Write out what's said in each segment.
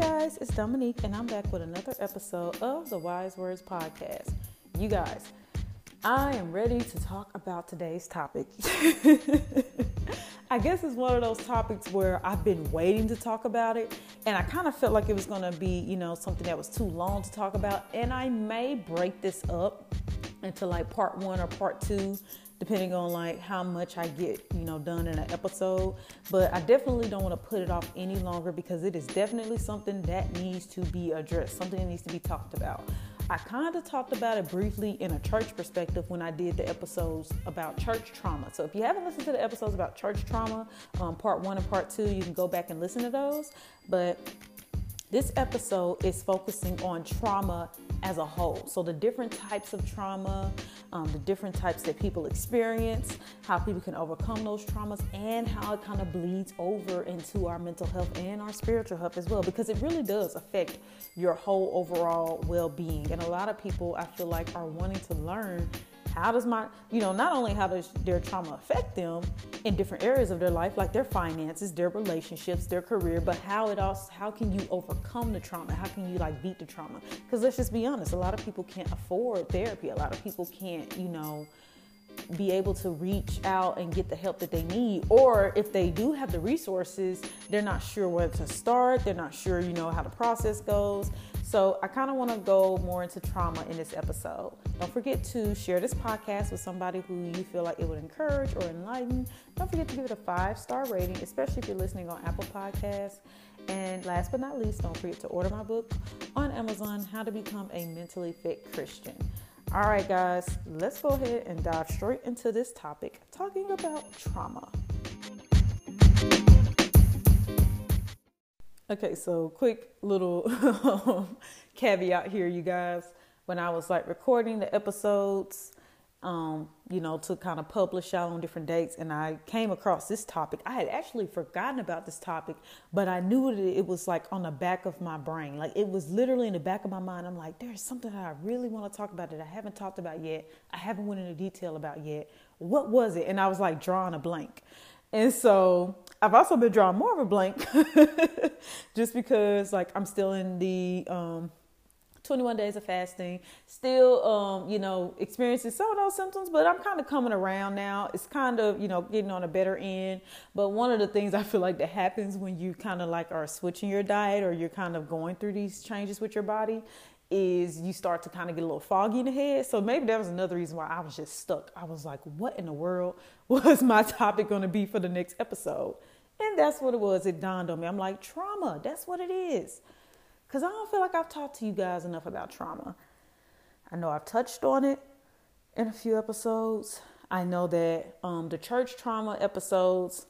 guys, it's Dominique, and I'm back with another episode of the Wise Words Podcast. You guys, I am ready to talk about today's topic. I guess it's one of those topics where I've been waiting to talk about it, and I kind of felt like it was going to be, you know, something that was too long to talk about, and I may break this up into like part one or part two depending on like how much I get, you know, done in an episode. But I definitely don't want to put it off any longer because it is definitely something that needs to be addressed, something that needs to be talked about. I kind of talked about it briefly in a church perspective when I did the episodes about church trauma. So if you haven't listened to the episodes about church trauma, um, part one and part two, you can go back and listen to those. But this episode is focusing on trauma as a whole. So, the different types of trauma, um, the different types that people experience, how people can overcome those traumas, and how it kind of bleeds over into our mental health and our spiritual health as well, because it really does affect your whole overall well being. And a lot of people, I feel like, are wanting to learn how does my you know not only how does their trauma affect them in different areas of their life like their finances their relationships their career but how it also how can you overcome the trauma? How can you like beat the trauma? Because let's just be honest a lot of people can't afford therapy. A lot of people can't you know be able to reach out and get the help that they need. Or if they do have the resources they're not sure where to start. They're not sure you know how the process goes. So i kind of want to go more into trauma in this episode. Don't forget to share this podcast with somebody who you feel like it would encourage or enlighten. Don't forget to give it a five star rating especially if you're listening on apple podcasts. And last but not least don't forget to order my book on amazon how to become a mentally fit christian all right, guys, let's go ahead and dive straight into this topic talking about trauma. Okay, so quick little caveat here, you guys. When I was like recording the episodes, um, you know, to kind of publish out on different dates. And I came across this topic. I had actually forgotten about this topic, but I knew that it was like on the back of my brain. Like it was literally in the back of my mind. I'm like, there's something that I really want to talk about that I haven't talked about yet. I haven't went into detail about yet. What was it? And I was like drawing a blank. And so I've also been drawing more of a blank just because like I'm still in the um 21 days of fasting, still, um, you know, experiencing some of those symptoms, but I'm kind of coming around now. It's kind of, you know, getting on a better end. But one of the things I feel like that happens when you kind of like are switching your diet or you're kind of going through these changes with your body is you start to kind of get a little foggy in the head. So maybe that was another reason why I was just stuck. I was like, what in the world was my topic going to be for the next episode? And that's what it was. It dawned on me. I'm like, trauma, that's what it is because I don't feel like I've talked to you guys enough about trauma. I know I've touched on it in a few episodes. I know that um, the church trauma episodes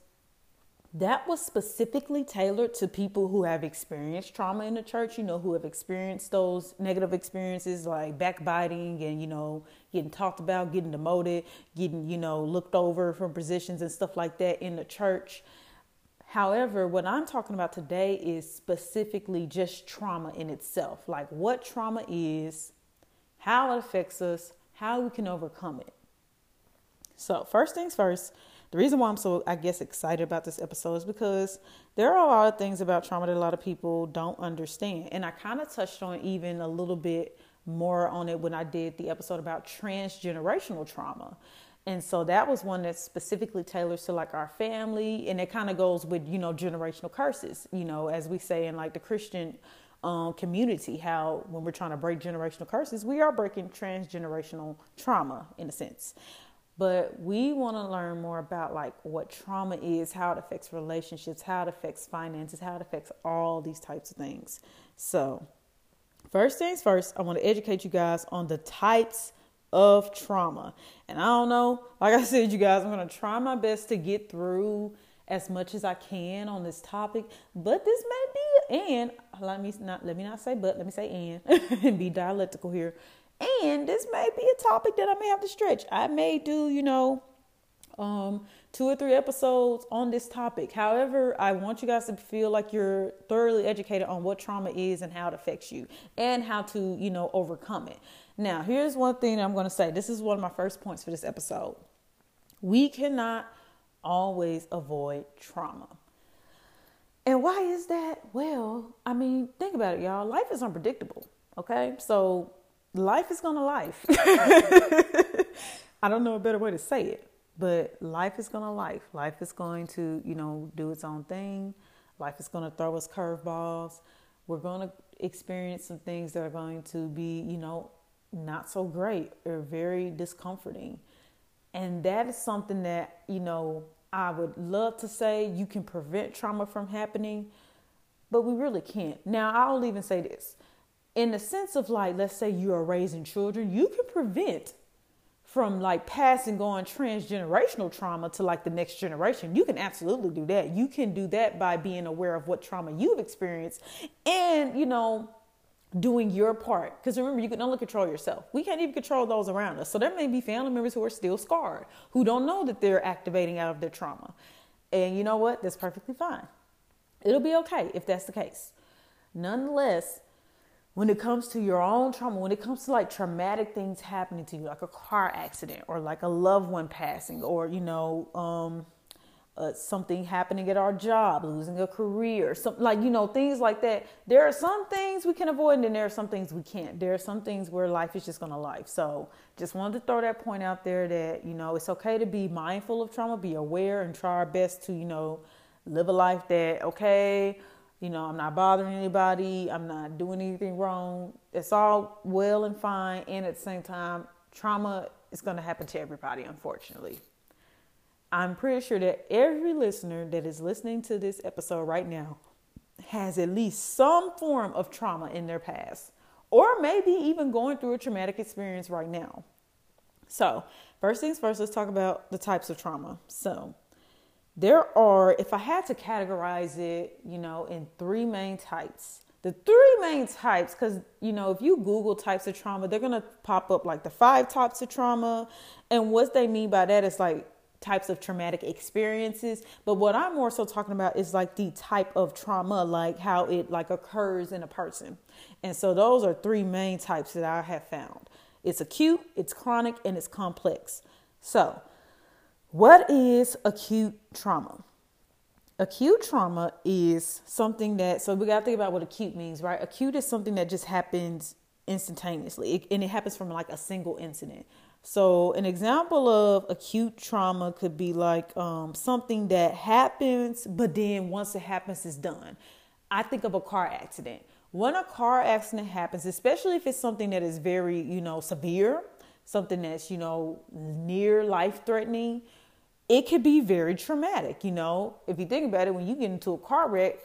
that was specifically tailored to people who have experienced trauma in the church, you know, who have experienced those negative experiences like backbiting and, you know, getting talked about, getting demoted, getting, you know, looked over from positions and stuff like that in the church. However, what I'm talking about today is specifically just trauma in itself, like what trauma is, how it affects us, how we can overcome it. So, first things first, the reason why I'm so, I guess, excited about this episode is because there are a lot of things about trauma that a lot of people don't understand. And I kind of touched on even a little bit more on it when I did the episode about transgenerational trauma. And so that was one that's specifically tailored to like our family. And it kind of goes with, you know, generational curses, you know, as we say in like the Christian um, community, how when we're trying to break generational curses, we are breaking transgenerational trauma in a sense. But we want to learn more about like what trauma is, how it affects relationships, how it affects finances, how it affects all these types of things. So, first things first, I want to educate you guys on the types of trauma. And I don't know, like I said, you guys, I'm going to try my best to get through as much as I can on this topic, but this may be and let me not let me not say but let me say and and be dialectical here. And this may be a topic that I may have to stretch. I may do, you know, um, two or three episodes on this topic. However, I want you guys to feel like you're thoroughly educated on what trauma is and how it affects you and how to, you know, overcome it. Now, here's one thing I'm going to say. This is one of my first points for this episode. We cannot always avoid trauma. And why is that? Well, I mean, think about it, y'all. Life is unpredictable. Okay. So life is gonna life. I don't know a better way to say it, but life is gonna life. Life is going to, you know, do its own thing. Life is gonna throw us curveballs. We're gonna experience some things that are going to be, you know, not so great or very discomforting. And that is something that, you know, I would love to say you can prevent trauma from happening, but we really can't. Now, I'll even say this in the sense of like, let's say you are raising children, you can prevent from like passing on transgenerational trauma to like the next generation. You can absolutely do that. You can do that by being aware of what trauma you've experienced and, you know, doing your part. Because remember, you can only control yourself. We can't even control those around us. So there may be family members who are still scarred, who don't know that they're activating out of their trauma. And you know what? That's perfectly fine. It'll be okay if that's the case. Nonetheless, when it comes to your own trauma, when it comes to like traumatic things happening to you, like a car accident or like a loved one passing, or you know, um, uh, something happening at our job, losing a career, something like you know things like that. There are some things we can avoid, and then there are some things we can't. There are some things where life is just gonna life. So just wanted to throw that point out there that you know it's okay to be mindful of trauma, be aware, and try our best to you know live a life that okay you know, I'm not bothering anybody. I'm not doing anything wrong. It's all well and fine. And at the same time, trauma is going to happen to everybody, unfortunately. I'm pretty sure that every listener that is listening to this episode right now has at least some form of trauma in their past, or maybe even going through a traumatic experience right now. So, first things first, let's talk about the types of trauma. So, there are, if I had to categorize it, you know, in three main types. The three main types, because, you know, if you Google types of trauma, they're going to pop up like the five types of trauma. And what they mean by that is like types of traumatic experiences. But what I'm more so talking about is like the type of trauma, like how it like occurs in a person. And so those are three main types that I have found. It's acute, it's chronic, and it's complex. So what is acute trauma? Acute trauma is something that, so we got to think about what acute means, right? Acute is something that just happens instantaneously it, and it happens from like a single incident. So, an example of acute trauma could be like um, something that happens, but then once it happens, it's done. I think of a car accident. When a car accident happens, especially if it's something that is very, you know, severe, something that's, you know, near life threatening, it could be very traumatic. You know, if you think about it, when you get into a car wreck,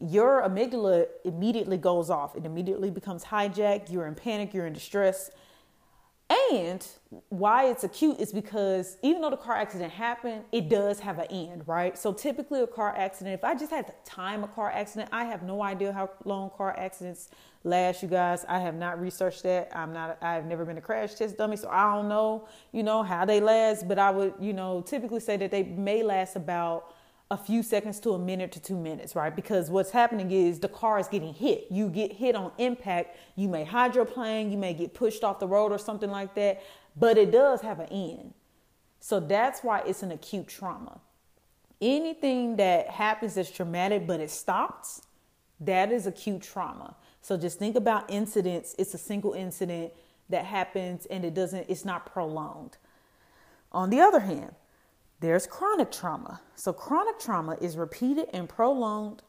your amygdala immediately goes off. It immediately becomes hijacked. You're in panic, you're in distress. And why it's acute is because even though the car accident happened, it does have an end, right? So typically, a car accident, if I just had to time a car accident, I have no idea how long car accidents last, you guys. I have not researched that. I'm not, I've never been a crash test dummy, so I don't know, you know, how they last, but I would, you know, typically say that they may last about a few seconds to a minute to two minutes, right? Because what's happening is the car is getting hit. You get hit on impact. You may hydroplane, you may get pushed off the road or something like that, but it does have an end. So that's why it's an acute trauma. Anything that happens that's traumatic but it stops, that is acute trauma. So just think about incidents. It's a single incident that happens and it doesn't, it's not prolonged. On the other hand, there's chronic trauma. So, chronic trauma is repeated and prolonged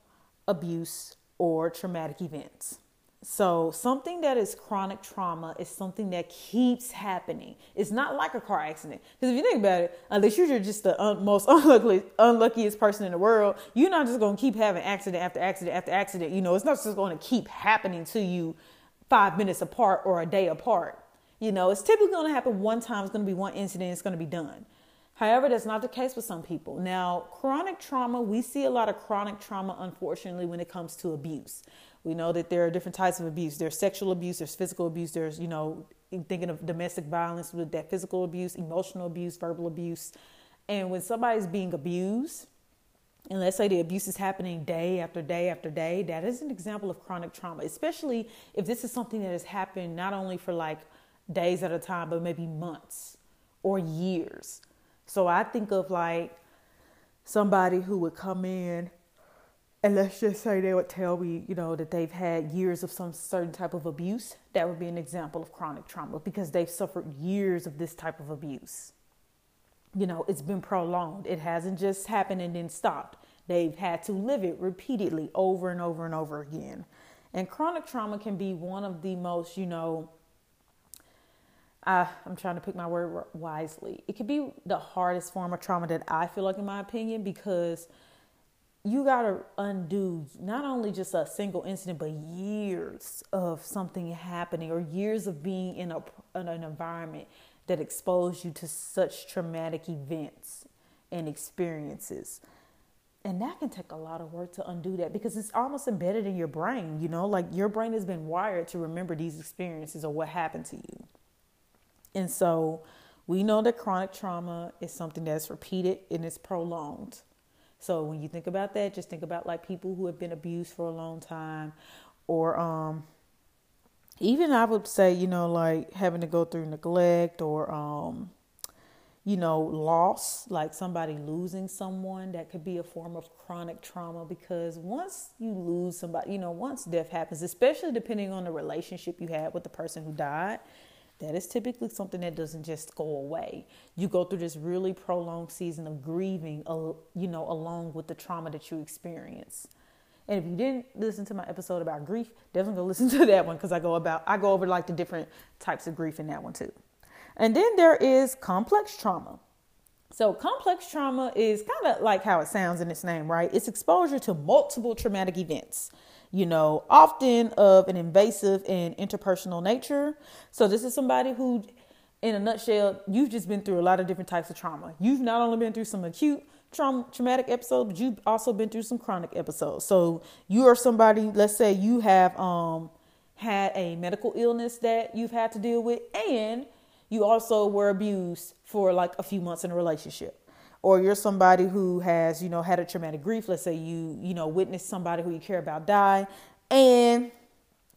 abuse or traumatic events. So, something that is chronic trauma is something that keeps happening. It's not like a car accident. Because if you think about it, unless you're just the un- most unlucky, unluckiest person in the world, you're not just going to keep having accident after accident after accident. You know, it's not just going to keep happening to you five minutes apart or a day apart. You know, it's typically going to happen one time. It's going to be one incident. It's going to be done. However, that's not the case with some people. Now, chronic trauma, we see a lot of chronic trauma, unfortunately, when it comes to abuse. We know that there are different types of abuse. There's sexual abuse, there's physical abuse, there's, you know, thinking of domestic violence with that physical abuse, emotional abuse, verbal abuse. And when somebody's being abused, and let's say the abuse is happening day after day after day, that is an example of chronic trauma, especially if this is something that has happened not only for like days at a time, but maybe months or years. So I think of like somebody who would come in and let's just say they would tell me, you know, that they've had years of some certain type of abuse, that would be an example of chronic trauma because they've suffered years of this type of abuse. You know, it's been prolonged. It hasn't just happened and then stopped. They've had to live it repeatedly over and over and over again. And chronic trauma can be one of the most, you know, uh, I'm trying to pick my word wisely. It could be the hardest form of trauma that I feel like, in my opinion, because you got to undo not only just a single incident, but years of something happening or years of being in, a, in an environment that exposed you to such traumatic events and experiences. And that can take a lot of work to undo that because it's almost embedded in your brain, you know, like your brain has been wired to remember these experiences or what happened to you. And so we know that chronic trauma is something that's repeated and it's prolonged. So when you think about that, just think about like people who have been abused for a long time or um even I would say, you know, like having to go through neglect or um you know, loss, like somebody losing someone, that could be a form of chronic trauma because once you lose somebody, you know, once death happens, especially depending on the relationship you had with the person who died, that is typically something that doesn't just go away. You go through this really prolonged season of grieving, you know, along with the trauma that you experience. And if you didn't listen to my episode about grief, definitely go listen to that one because I go about I go over like the different types of grief in that one too. And then there is complex trauma. So, complex trauma is kind of like how it sounds in its name, right? It's exposure to multiple traumatic events, you know, often of an invasive and interpersonal nature. So, this is somebody who, in a nutshell, you've just been through a lot of different types of trauma. You've not only been through some acute trauma, traumatic episodes, but you've also been through some chronic episodes. So, you are somebody, let's say you have um, had a medical illness that you've had to deal with, and you also were abused for like a few months in a relationship or you're somebody who has you know had a traumatic grief let's say you you know witnessed somebody who you care about die and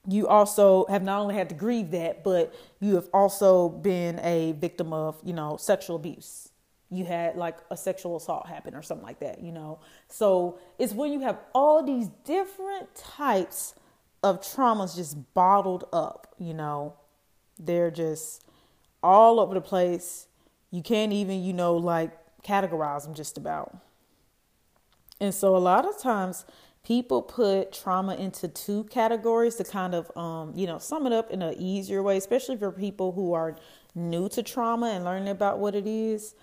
you also have not only had to grieve that but you have also been a victim of you know sexual abuse. You had like a sexual assault happen or something like that you know? So it's when you have all these different types of traumas just bottled up you know? They're just all over the place. You can't even, you know, like categorize them just about. And so a lot of times people put trauma into two categories to kind of, um, you know, sum it up in an easier way, especially for people who are new to trauma and learning about what it is.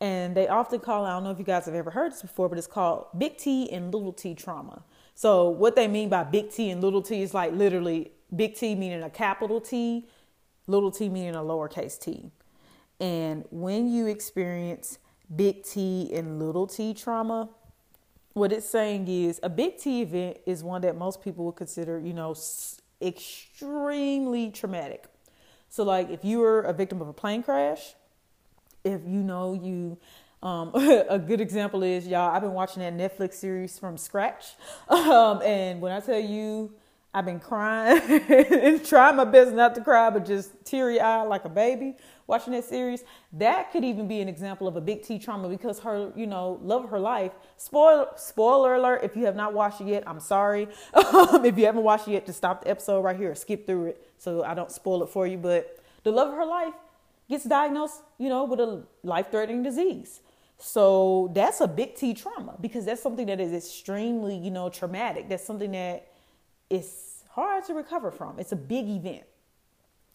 And they often call, I don't know if you guys have ever heard this before, but it's called big T and little t trauma. So, what they mean by big T and little t is like literally big T meaning a capital T, little t meaning a lowercase t. And when you experience big T and little t trauma, what it's saying is a big T event is one that most people would consider, you know, extremely traumatic. So, like if you were a victim of a plane crash, if you know you, um, a good example is y'all. I've been watching that Netflix series from scratch, um, and when I tell you I've been crying and trying my best not to cry, but just teary eyed like a baby watching that series. That could even be an example of a big T trauma because her, you know, love of her life. Spoiler, spoiler alert! If you have not watched it yet, I'm sorry. if you haven't watched it yet, just stop the episode right here or skip through it so I don't spoil it for you. But the love of her life gets diagnosed, you know, with a life threatening disease. So that's a big T trauma because that's something that is extremely, you know, traumatic. That's something that it's hard to recover from. It's a big event.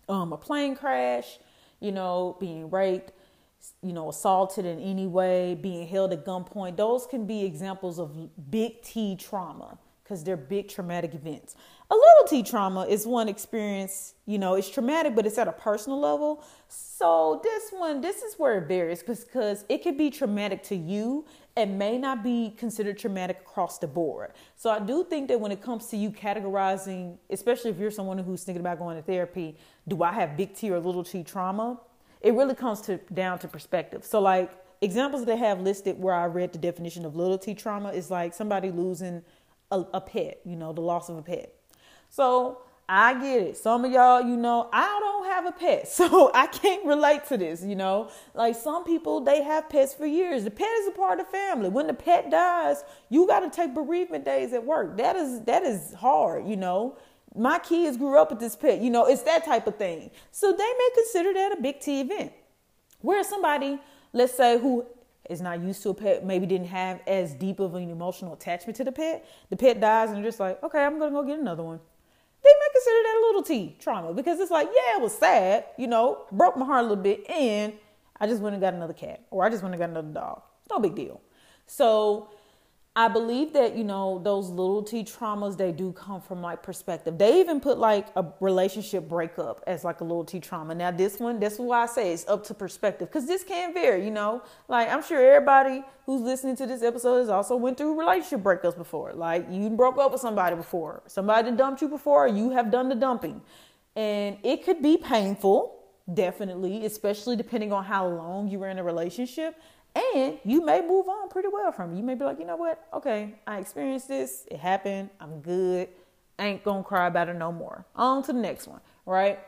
Um, a plane crash, you know, being raped, you know, assaulted in any way, being held at gunpoint. Those can be examples of big T trauma because they're big traumatic events. A little T trauma is one experience, you know, it's traumatic, but it's at a personal level. So this one, this is where it varies because it could be traumatic to you it may not be considered traumatic across the board. So I do think that when it comes to you categorizing, especially if you're someone who's thinking about going to therapy, do I have big T or little T trauma? It really comes to down to perspective. So like examples they have listed where I read the definition of little T trauma is like somebody losing a, a pet, you know, the loss of a pet. So I get it. Some of y'all, you know, I don't have a pet, so I can't relate to this, you know. Like some people, they have pets for years. The pet is a part of the family. When the pet dies, you got to take bereavement days at work. That is that is hard, you know. My kids grew up with this pet, you know, it's that type of thing. So they may consider that a big T event. Where somebody, let's say, who is not used to a pet, maybe didn't have as deep of an emotional attachment to the pet, the pet dies and they're just like, okay, I'm gonna go get another one they may consider that a little T trauma because it's like, yeah, it was sad, you know, broke my heart a little bit, and I just went and got another cat or I just went and got another dog. No big deal. So I believe that, you know, those little T traumas, they do come from like perspective. They even put like a relationship breakup as like a little T trauma. Now, this one, that's why I say it's up to perspective because this can vary, you know. Like, I'm sure everybody who's listening to this episode has also went through relationship breakups before. Like, you broke up with somebody before, somebody dumped you before, you have done the dumping. And it could be painful, definitely, especially depending on how long you were in a relationship. And you may move on pretty well from it. You may be like, you know what? Okay, I experienced this. It happened. I'm good. ain't gonna cry about it no more. On to the next one, right?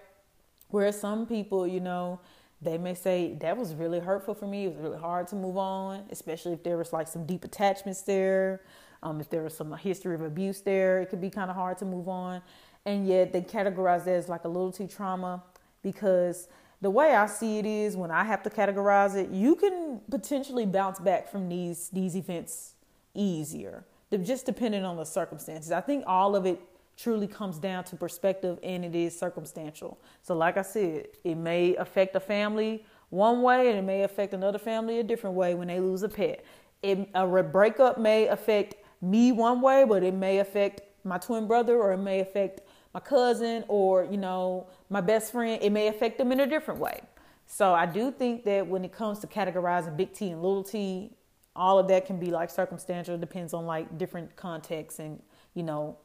Where some people, you know, they may say that was really hurtful for me. It was really hard to move on, especially if there was like some deep attachments there. Um, if there was some history of abuse there, it could be kind of hard to move on. And yet they categorize that as like a little T trauma because the way I see it is when I have to categorize it, you can potentially bounce back from these these events easier. Just depending on the circumstances. I think all of it truly comes down to perspective and it is circumstantial. So like I said, it may affect a family one way and it may affect another family a different way when they lose a pet. It, a breakup may affect me one way, but it may affect my twin brother or it may affect my cousin or, you know, my best friend, it may affect them in a different way. So I do think that when it comes to categorizing big T and little t, all of that can be like circumstantial, it depends on like different contexts and, you know,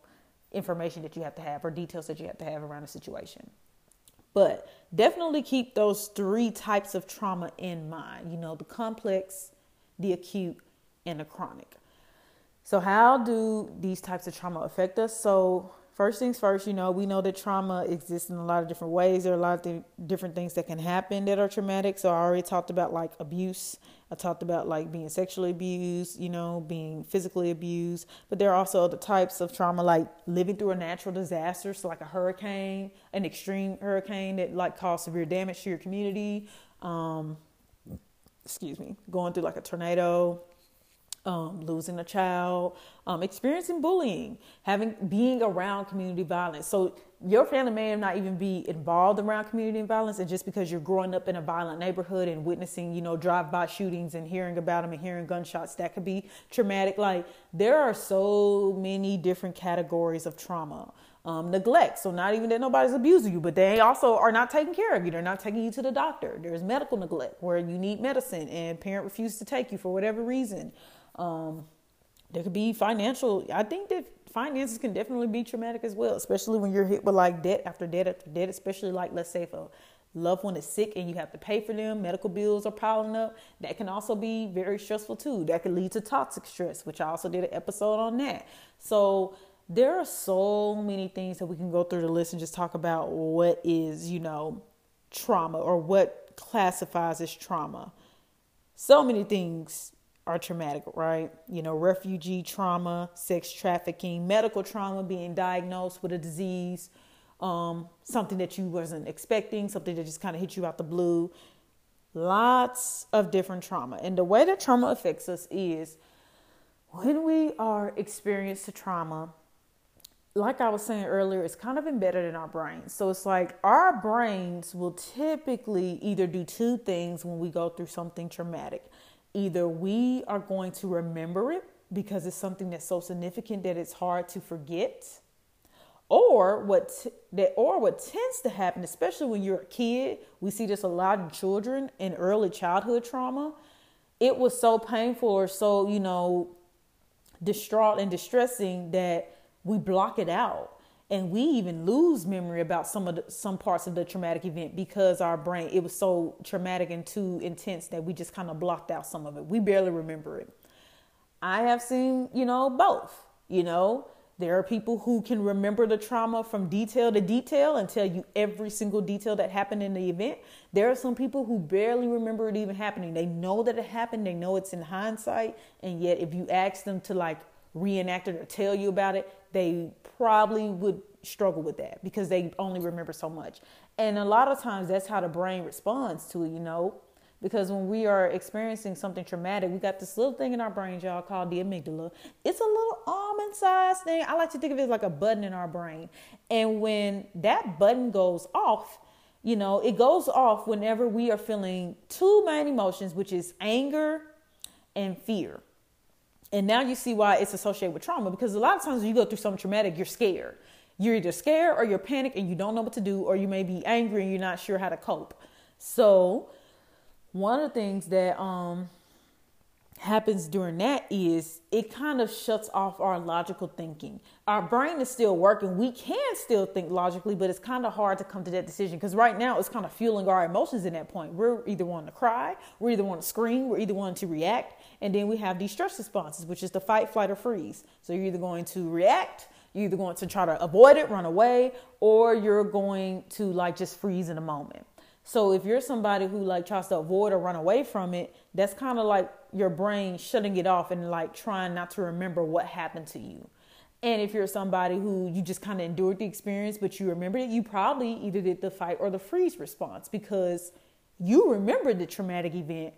information that you have to have or details that you have to have around a situation. But definitely keep those three types of trauma in mind, you know, the complex, the acute, and the chronic. So, how do these types of trauma affect us? So, first things first, you know, we know that trauma exists in a lot of different ways. There are a lot of th- different things that can happen that are traumatic. So I already talked about like abuse. I talked about like being sexually abused, you know, being physically abused. But there are also other types of trauma like living through a natural disaster, so like a hurricane, an extreme hurricane that like caused severe damage to your community. Um, excuse me, going through like a tornado, um, losing a child, um, experiencing bullying, having being around community violence. So your family may not even be involved around community violence, and just because you're growing up in a violent neighborhood and witnessing, you know, drive-by shootings and hearing about them and hearing gunshots, that could be traumatic. Like there are so many different categories of trauma. Um, neglect. So not even that nobody's abusing you, but they also are not taking care of you. They're not taking you to the doctor. There's medical neglect where you need medicine and parent refuses to take you for whatever reason. Um, there could be financial. I think that finances can definitely be traumatic as well, especially when you're hit with like debt after debt after debt. Especially like let's say if a loved one is sick and you have to pay for them, medical bills are piling up. That can also be very stressful too. That could lead to toxic stress, which I also did an episode on that. So there are so many things that we can go through the list and just talk about what is you know trauma or what classifies as trauma. So many things are traumatic, right? You know, refugee trauma, sex trafficking, medical trauma, being diagnosed with a disease, um, something that you wasn't expecting, something that just kind of hit you out the blue. Lots of different trauma. And the way that trauma affects us is when we are experienced to trauma, like I was saying earlier, it's kind of embedded in our brains. So it's like our brains will typically either do two things when we go through something traumatic either we are going to remember it because it's something that's so significant that it's hard to forget or what that or what tends to happen especially when you're a kid we see this a lot in children in early childhood trauma it was so painful or so you know distraught and distressing that we block it out and we even lose memory about some of the, some parts of the traumatic event because our brain it was so traumatic and too intense that we just kind of blocked out some of it. We barely remember it. I have seen you know both you know. There are people who can remember the trauma from detail to detail and tell you every single detail that happened in the event. There are some people who barely remember it even happening. They know that it happened, they know it's in hindsight, and yet if you ask them to like reenact it or tell you about it, they probably would struggle with that because they only remember so much. And a lot of times that's how the brain responds to it, you know. Because when we are experiencing something traumatic, we got this little thing in our brains, y'all, called the amygdala. It's a little almond sized thing. I like to think of it as like a button in our brain. And when that button goes off, you know, it goes off whenever we are feeling two main emotions, which is anger and fear. And now you see why it's associated with trauma because a lot of times when you go through something traumatic, you're scared. You're either scared or you're panicked and you don't know what to do, or you may be angry and you're not sure how to cope. So, one of the things that um happens during that is it kind of shuts off our logical thinking. Our brain is still working. We can still think logically, but it's kind of hard to come to that decision because right now it's kind of fueling our emotions in that point. We're either wanting to cry, we're either wanting to scream, we're either wanting to react, and then we have these stress responses, which is the fight, flight, or freeze. So you're either going to react, you're either going to try to avoid it, run away, or you're going to like just freeze in a moment. So if you're somebody who like tries to avoid or run away from it, that's kind of like your brain shutting it off and like trying not to remember what happened to you. And if you're somebody who you just kind of endured the experience, but you remember it, you probably either did the fight or the freeze response because you remembered the traumatic event.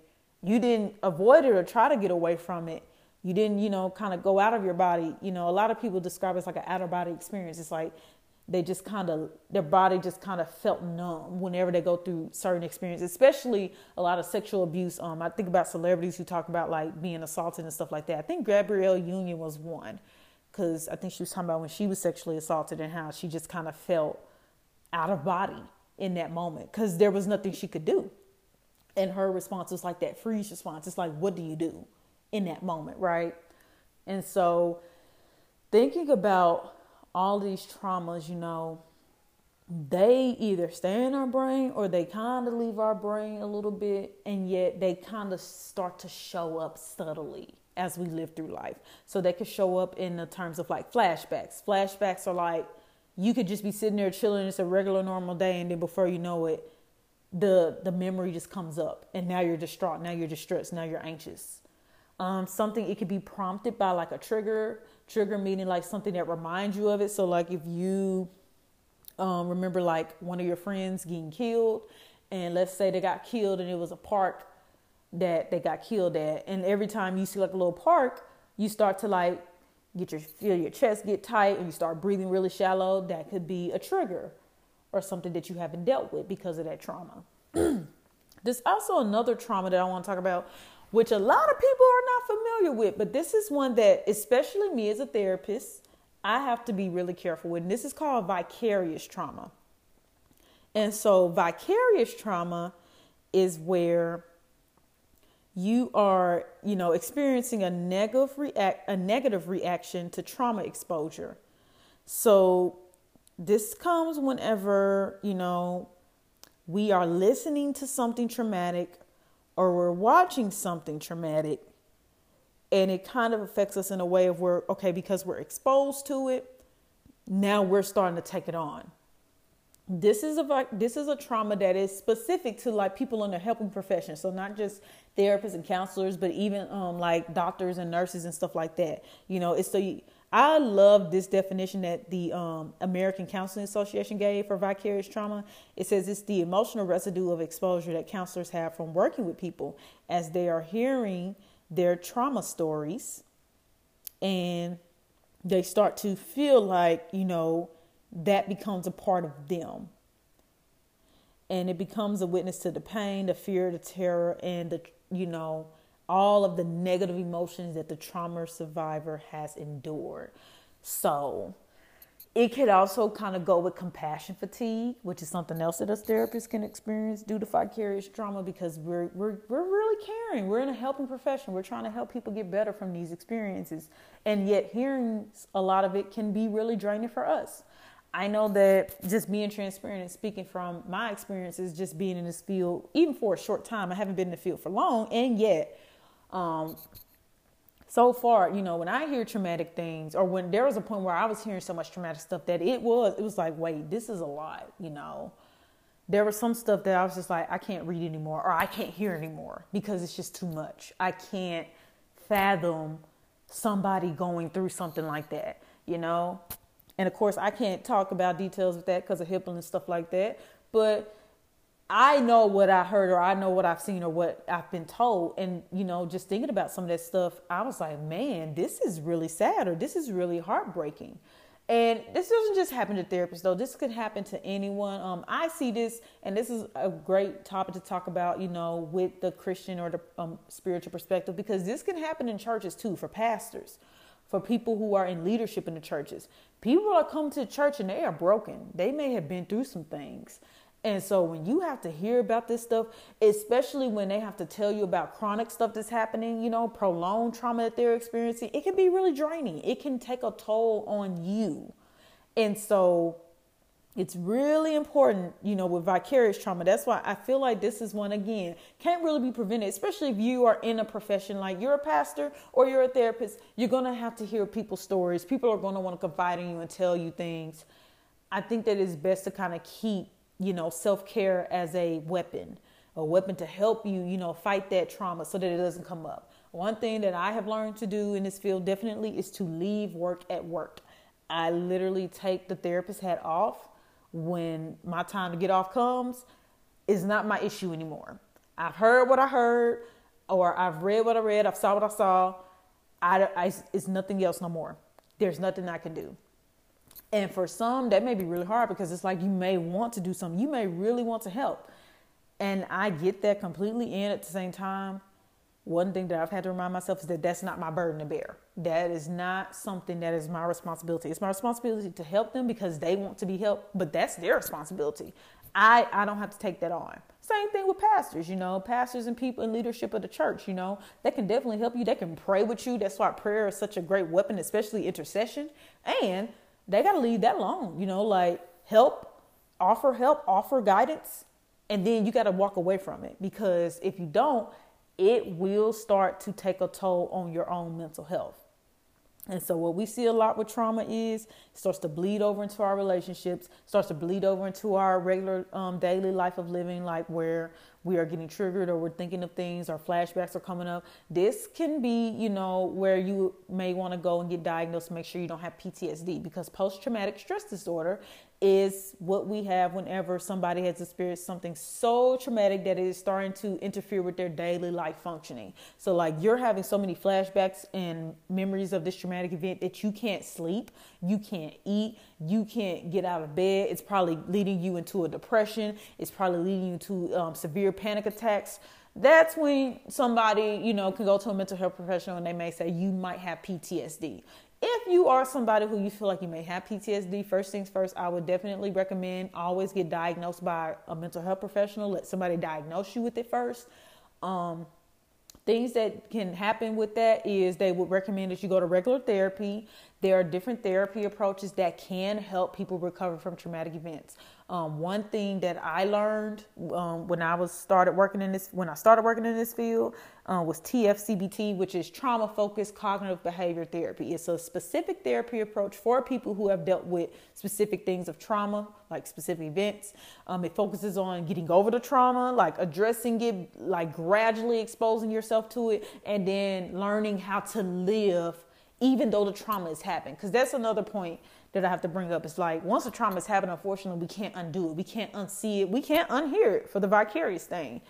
You didn't avoid it or try to get away from it. You didn't, you know, kind of go out of your body. You know, a lot of people describe it as like an out of body experience. It's like they just kind of their body just kind of felt numb whenever they go through certain experiences especially a lot of sexual abuse um i think about celebrities who talk about like being assaulted and stuff like that i think gabrielle union was one because i think she was talking about when she was sexually assaulted and how she just kind of felt out of body in that moment because there was nothing she could do and her response was like that freeze response it's like what do you do in that moment right and so thinking about all these traumas, you know, they either stay in our brain or they kind of leave our brain a little bit, and yet they kind of start to show up subtly as we live through life. So they could show up in the terms of like flashbacks. Flashbacks are like you could just be sitting there chilling, it's a regular normal day, and then before you know it, the the memory just comes up, and now you're distraught, now you're distressed, now you're anxious. Um, something it could be prompted by like a trigger trigger meaning like something that reminds you of it. So like if you um, remember like one of your friends getting killed, and let's say they got killed and it was a park that they got killed at, and every time you see like a little park, you start to like get your feel your chest get tight and you start breathing really shallow. That could be a trigger or something that you haven't dealt with because of that trauma. There's also another trauma that I want to talk about, which a lot of people are not familiar with, but this is one that, especially me as a therapist, I have to be really careful with. And this is called vicarious trauma. And so, vicarious trauma is where you are, you know, experiencing a negative react a negative reaction to trauma exposure. So, this comes whenever, you know, we are listening to something traumatic or we're watching something traumatic and it kind of affects us in a way of where okay because we're exposed to it now we're starting to take it on. This is a this is a trauma that is specific to like people in the helping profession. So not just therapists and counselors but even um like doctors and nurses and stuff like that. You know it's the I love this definition that the um, American Counseling Association gave for vicarious trauma. It says it's the emotional residue of exposure that counselors have from working with people as they are hearing their trauma stories and they start to feel like, you know, that becomes a part of them. And it becomes a witness to the pain, the fear, the terror, and the, you know, all of the negative emotions that the trauma survivor has endured. So it could also kind of go with compassion fatigue, which is something else that us therapists can experience due to vicarious trauma because we're we're we're really caring. We're in a helping profession. We're trying to help people get better from these experiences. And yet hearing a lot of it can be really draining for us. I know that just being transparent and speaking from my experiences, just being in this field, even for a short time, I haven't been in the field for long, and yet um, so far, you know, when I hear traumatic things, or when there was a point where I was hearing so much traumatic stuff that it was, it was like, wait, this is a lot, you know. There was some stuff that I was just like, I can't read anymore, or I can't hear anymore because it's just too much. I can't fathom somebody going through something like that, you know. And of course, I can't talk about details of that because of HIPAA and stuff like that. But I know what I heard or I know what I've seen or what I've been told. And, you know, just thinking about some of that stuff, I was like, man, this is really sad or this is really heartbreaking. And this doesn't just happen to therapists, though. This could happen to anyone. Um, I see this, and this is a great topic to talk about, you know, with the Christian or the um, spiritual perspective, because this can happen in churches too, for pastors, for people who are in leadership in the churches. People are come to church and they are broken. They may have been through some things. And so when you have to hear about this stuff, especially when they have to tell you about chronic stuff that's happening, you know, prolonged trauma that they're experiencing, it can be really draining. It can take a toll on you. And so it's really important, you know, with vicarious trauma. That's why I feel like this is one again can't really be prevented, especially if you are in a profession like you're a pastor or you're a therapist. You're gonna have to hear people's stories. People are gonna want to confide in you and tell you things. I think that it's best to kind of keep you know, self care as a weapon, a weapon to help you, you know, fight that trauma so that it doesn't come up. One thing that I have learned to do in this field definitely is to leave work at work. I literally take the therapist hat off when my time to get off comes. It's not my issue anymore. I've heard what I heard, or I've read what I read, I've saw what I saw. I, I, it's nothing else no more. There's nothing I can do. And for some, that may be really hard because it's like you may want to do something, you may really want to help. And I get that completely. And at the same time, one thing that I've had to remind myself is that that's not my burden to bear. That is not something that is my responsibility. It's my responsibility to help them because they want to be helped, but that's their responsibility. I, I don't have to take that on. Same thing with pastors, you know, pastors and people in leadership of the church, you know, they can definitely help you. They can pray with you. That's why prayer is such a great weapon, especially intercession. And they got to leave that alone, you know, like help, offer help, offer guidance, and then you got to walk away from it because if you don't, it will start to take a toll on your own mental health. And so what we see a lot with trauma is it starts to bleed over into our relationships, starts to bleed over into our regular um, daily life of living, like where we are getting triggered or we're thinking of things or flashbacks are coming up. This can be, you know, where you may want to go and get diagnosed, make sure you don't have PTSD because post traumatic stress disorder is what we have whenever somebody has experienced something so traumatic that it is starting to interfere with their daily life functioning. So, like, you're having so many flashbacks and memories of this traumatic event that you can't sleep, you can't eat, you can't get out of bed. It's probably leading you into a depression, it's probably leading you to um, severe panic attacks. That's when somebody, you know, can go to a mental health professional and they may say you might have PTSD if you are somebody who you feel like you may have PTSD, first things first, I would definitely recommend always get diagnosed by a mental health professional. Let somebody diagnose you with it first. Um, things that can happen with that is they would recommend that you go to regular therapy. There are different therapy approaches that can help people recover from traumatic events. Um, one thing that I learned um, when I was started working in this when I started working in this field uh, was TFCBT, which is trauma focused cognitive behavior therapy. It's a specific therapy approach for people who have dealt with specific things of trauma, like specific events. Um, it focuses on getting over the trauma, like addressing it, like gradually exposing yourself to it, and then learning how to live even though the trauma has happened. Because that's another point that I have to bring up. It's like once the trauma has happened, unfortunately, we can't undo it. We can't unsee it. We can't unhear it for the vicarious thing.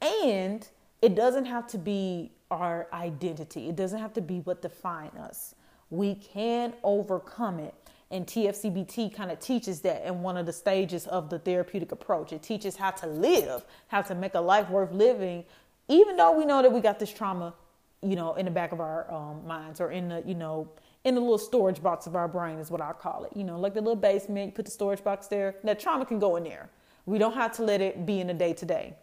And it doesn't have to be our identity. It doesn't have to be what defines us. We can overcome it. And TFCBT kind of teaches that in one of the stages of the therapeutic approach. It teaches how to live, how to make a life worth living, even though we know that we got this trauma, you know, in the back of our um, minds or in the, you know, in the little storage box of our brain is what I call it. You know, like the little basement, you put the storage box there. That trauma can go in there. We don't have to let it be in the day to day.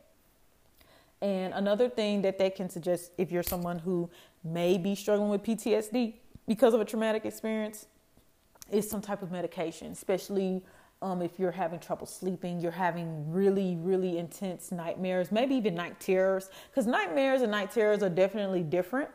And another thing that they can suggest if you're someone who may be struggling with PTSD because of a traumatic experience is some type of medication, especially um, if you're having trouble sleeping, you're having really, really intense nightmares, maybe even night terrors, because nightmares and night terrors are definitely different.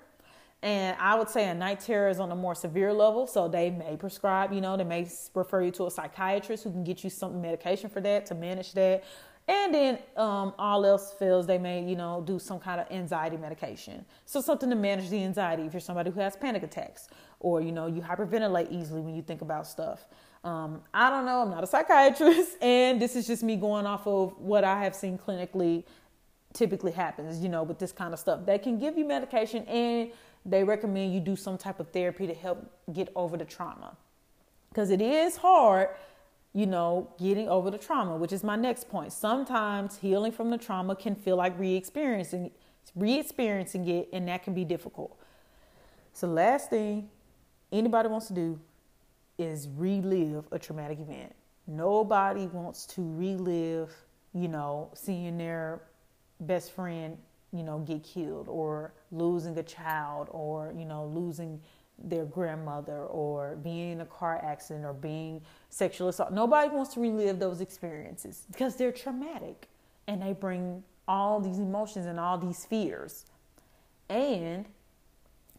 And I would say a night terror is on a more severe level, so they may prescribe, you know, they may refer you to a psychiatrist who can get you some medication for that to manage that. And then um, all else fails, they may, you know, do some kind of anxiety medication. So something to manage the anxiety if you're somebody who has panic attacks or, you know, you hyperventilate easily when you think about stuff. Um, I don't know. I'm not a psychiatrist, and this is just me going off of what I have seen clinically typically happens, you know, with this kind of stuff. They can give you medication and they recommend you do some type of therapy to help get over the trauma. Because it is hard, you know, getting over the trauma, which is my next point. Sometimes healing from the trauma can feel like re-experiencing re-experiencing it and that can be difficult. So last thing anybody wants to do is relive a traumatic event. Nobody wants to relive, you know, seeing their best friend you know, get killed or losing a child or, you know, losing their grandmother or being in a car accident or being sexual assault. Nobody wants to relive those experiences because they're traumatic and they bring all these emotions and all these fears. And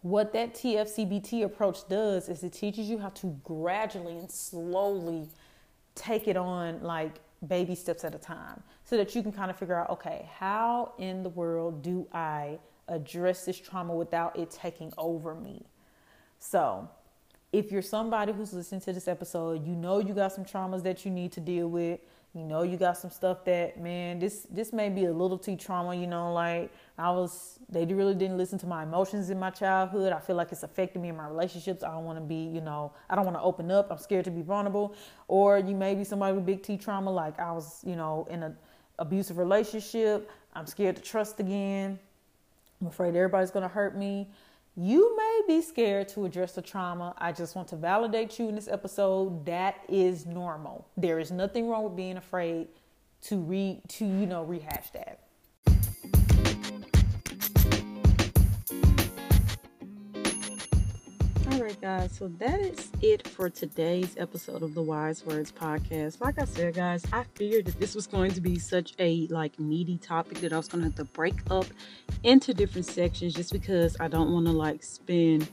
what that TFCBT approach does is it teaches you how to gradually and slowly take it on like baby steps at a time so that you can kind of figure out okay, how in the world do I address this trauma without it taking over me? So, if you're somebody who's listening to this episode, you know you got some traumas that you need to deal with. You know you got some stuff that man this this may be a little too trauma you know like i was they really didn't listen to my emotions in my childhood. I feel like it's affecting me in my relationships. I don't want to be you know i don't want to open up. I'm scared to be vulnerable. Or you may be somebody with big t trauma like i was you know in an abusive relationship. I'm scared to trust again i'm afraid everybody's going to hurt me you may be scared to address the trauma. I just want to validate you in this episode. That is normal. There is nothing wrong with being afraid to re to you know rehash that. Guys. So that is it for today's episode of the Wise Words podcast. Like I said, guys, I figured that this was going to be such a like meaty topic that I was going to have to break up into different sections just because I don't want to like spend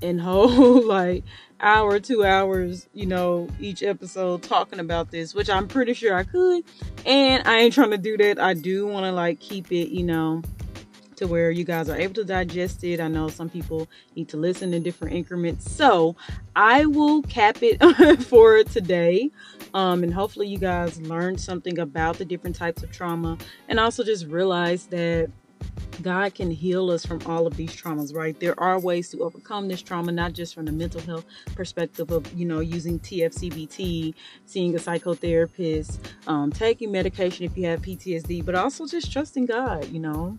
in whole like hour, two hours, you know, each episode talking about this, which I'm pretty sure I could. And I ain't trying to do that. I do want to like keep it, you know, to where you guys are able to digest it. I know some people need to listen in different increments. So I will cap it for today. Um, and hopefully you guys learned something about the different types of trauma and also just realize that God can heal us from all of these traumas, right? There are ways to overcome this trauma, not just from the mental health perspective of, you know, using TFCBT, seeing a psychotherapist, um, taking medication if you have PTSD, but also just trusting God, you know.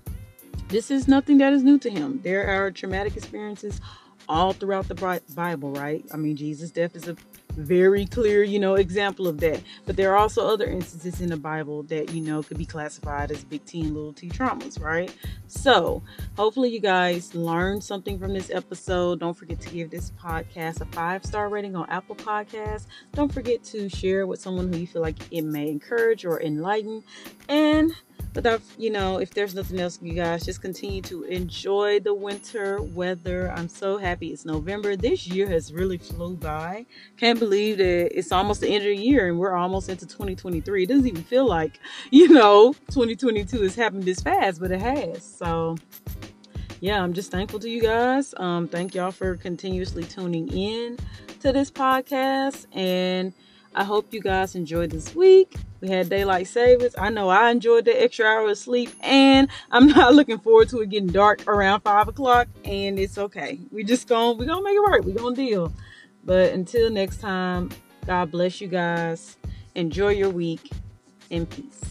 This is nothing that is new to him. There are traumatic experiences all throughout the Bible, right? I mean, Jesus' death is a very clear, you know, example of that. But there are also other instances in the Bible that, you know, could be classified as big T and little t traumas, right? So, hopefully, you guys learned something from this episode. Don't forget to give this podcast a five star rating on Apple Podcasts. Don't forget to share with someone who you feel like it may encourage or enlighten. And without you know if there's nothing else you guys just continue to enjoy the winter weather. I'm so happy it's november. This year has really flew by. Can't believe that it's almost the end of the year and we're almost into 2023 it doesn't even feel like you know 2022 has happened this fast but it has. So yeah i'm just thankful to you guys. Um thank y'all for continuously tuning in to this podcast and I hope you guys enjoyed this week. We had daylight savings. I know I enjoyed the extra hour of sleep, and I'm not looking forward to it getting dark around five o'clock. And it's okay. We just gonna we gonna make it work. We gonna deal. But until next time, God bless you guys. Enjoy your week in peace.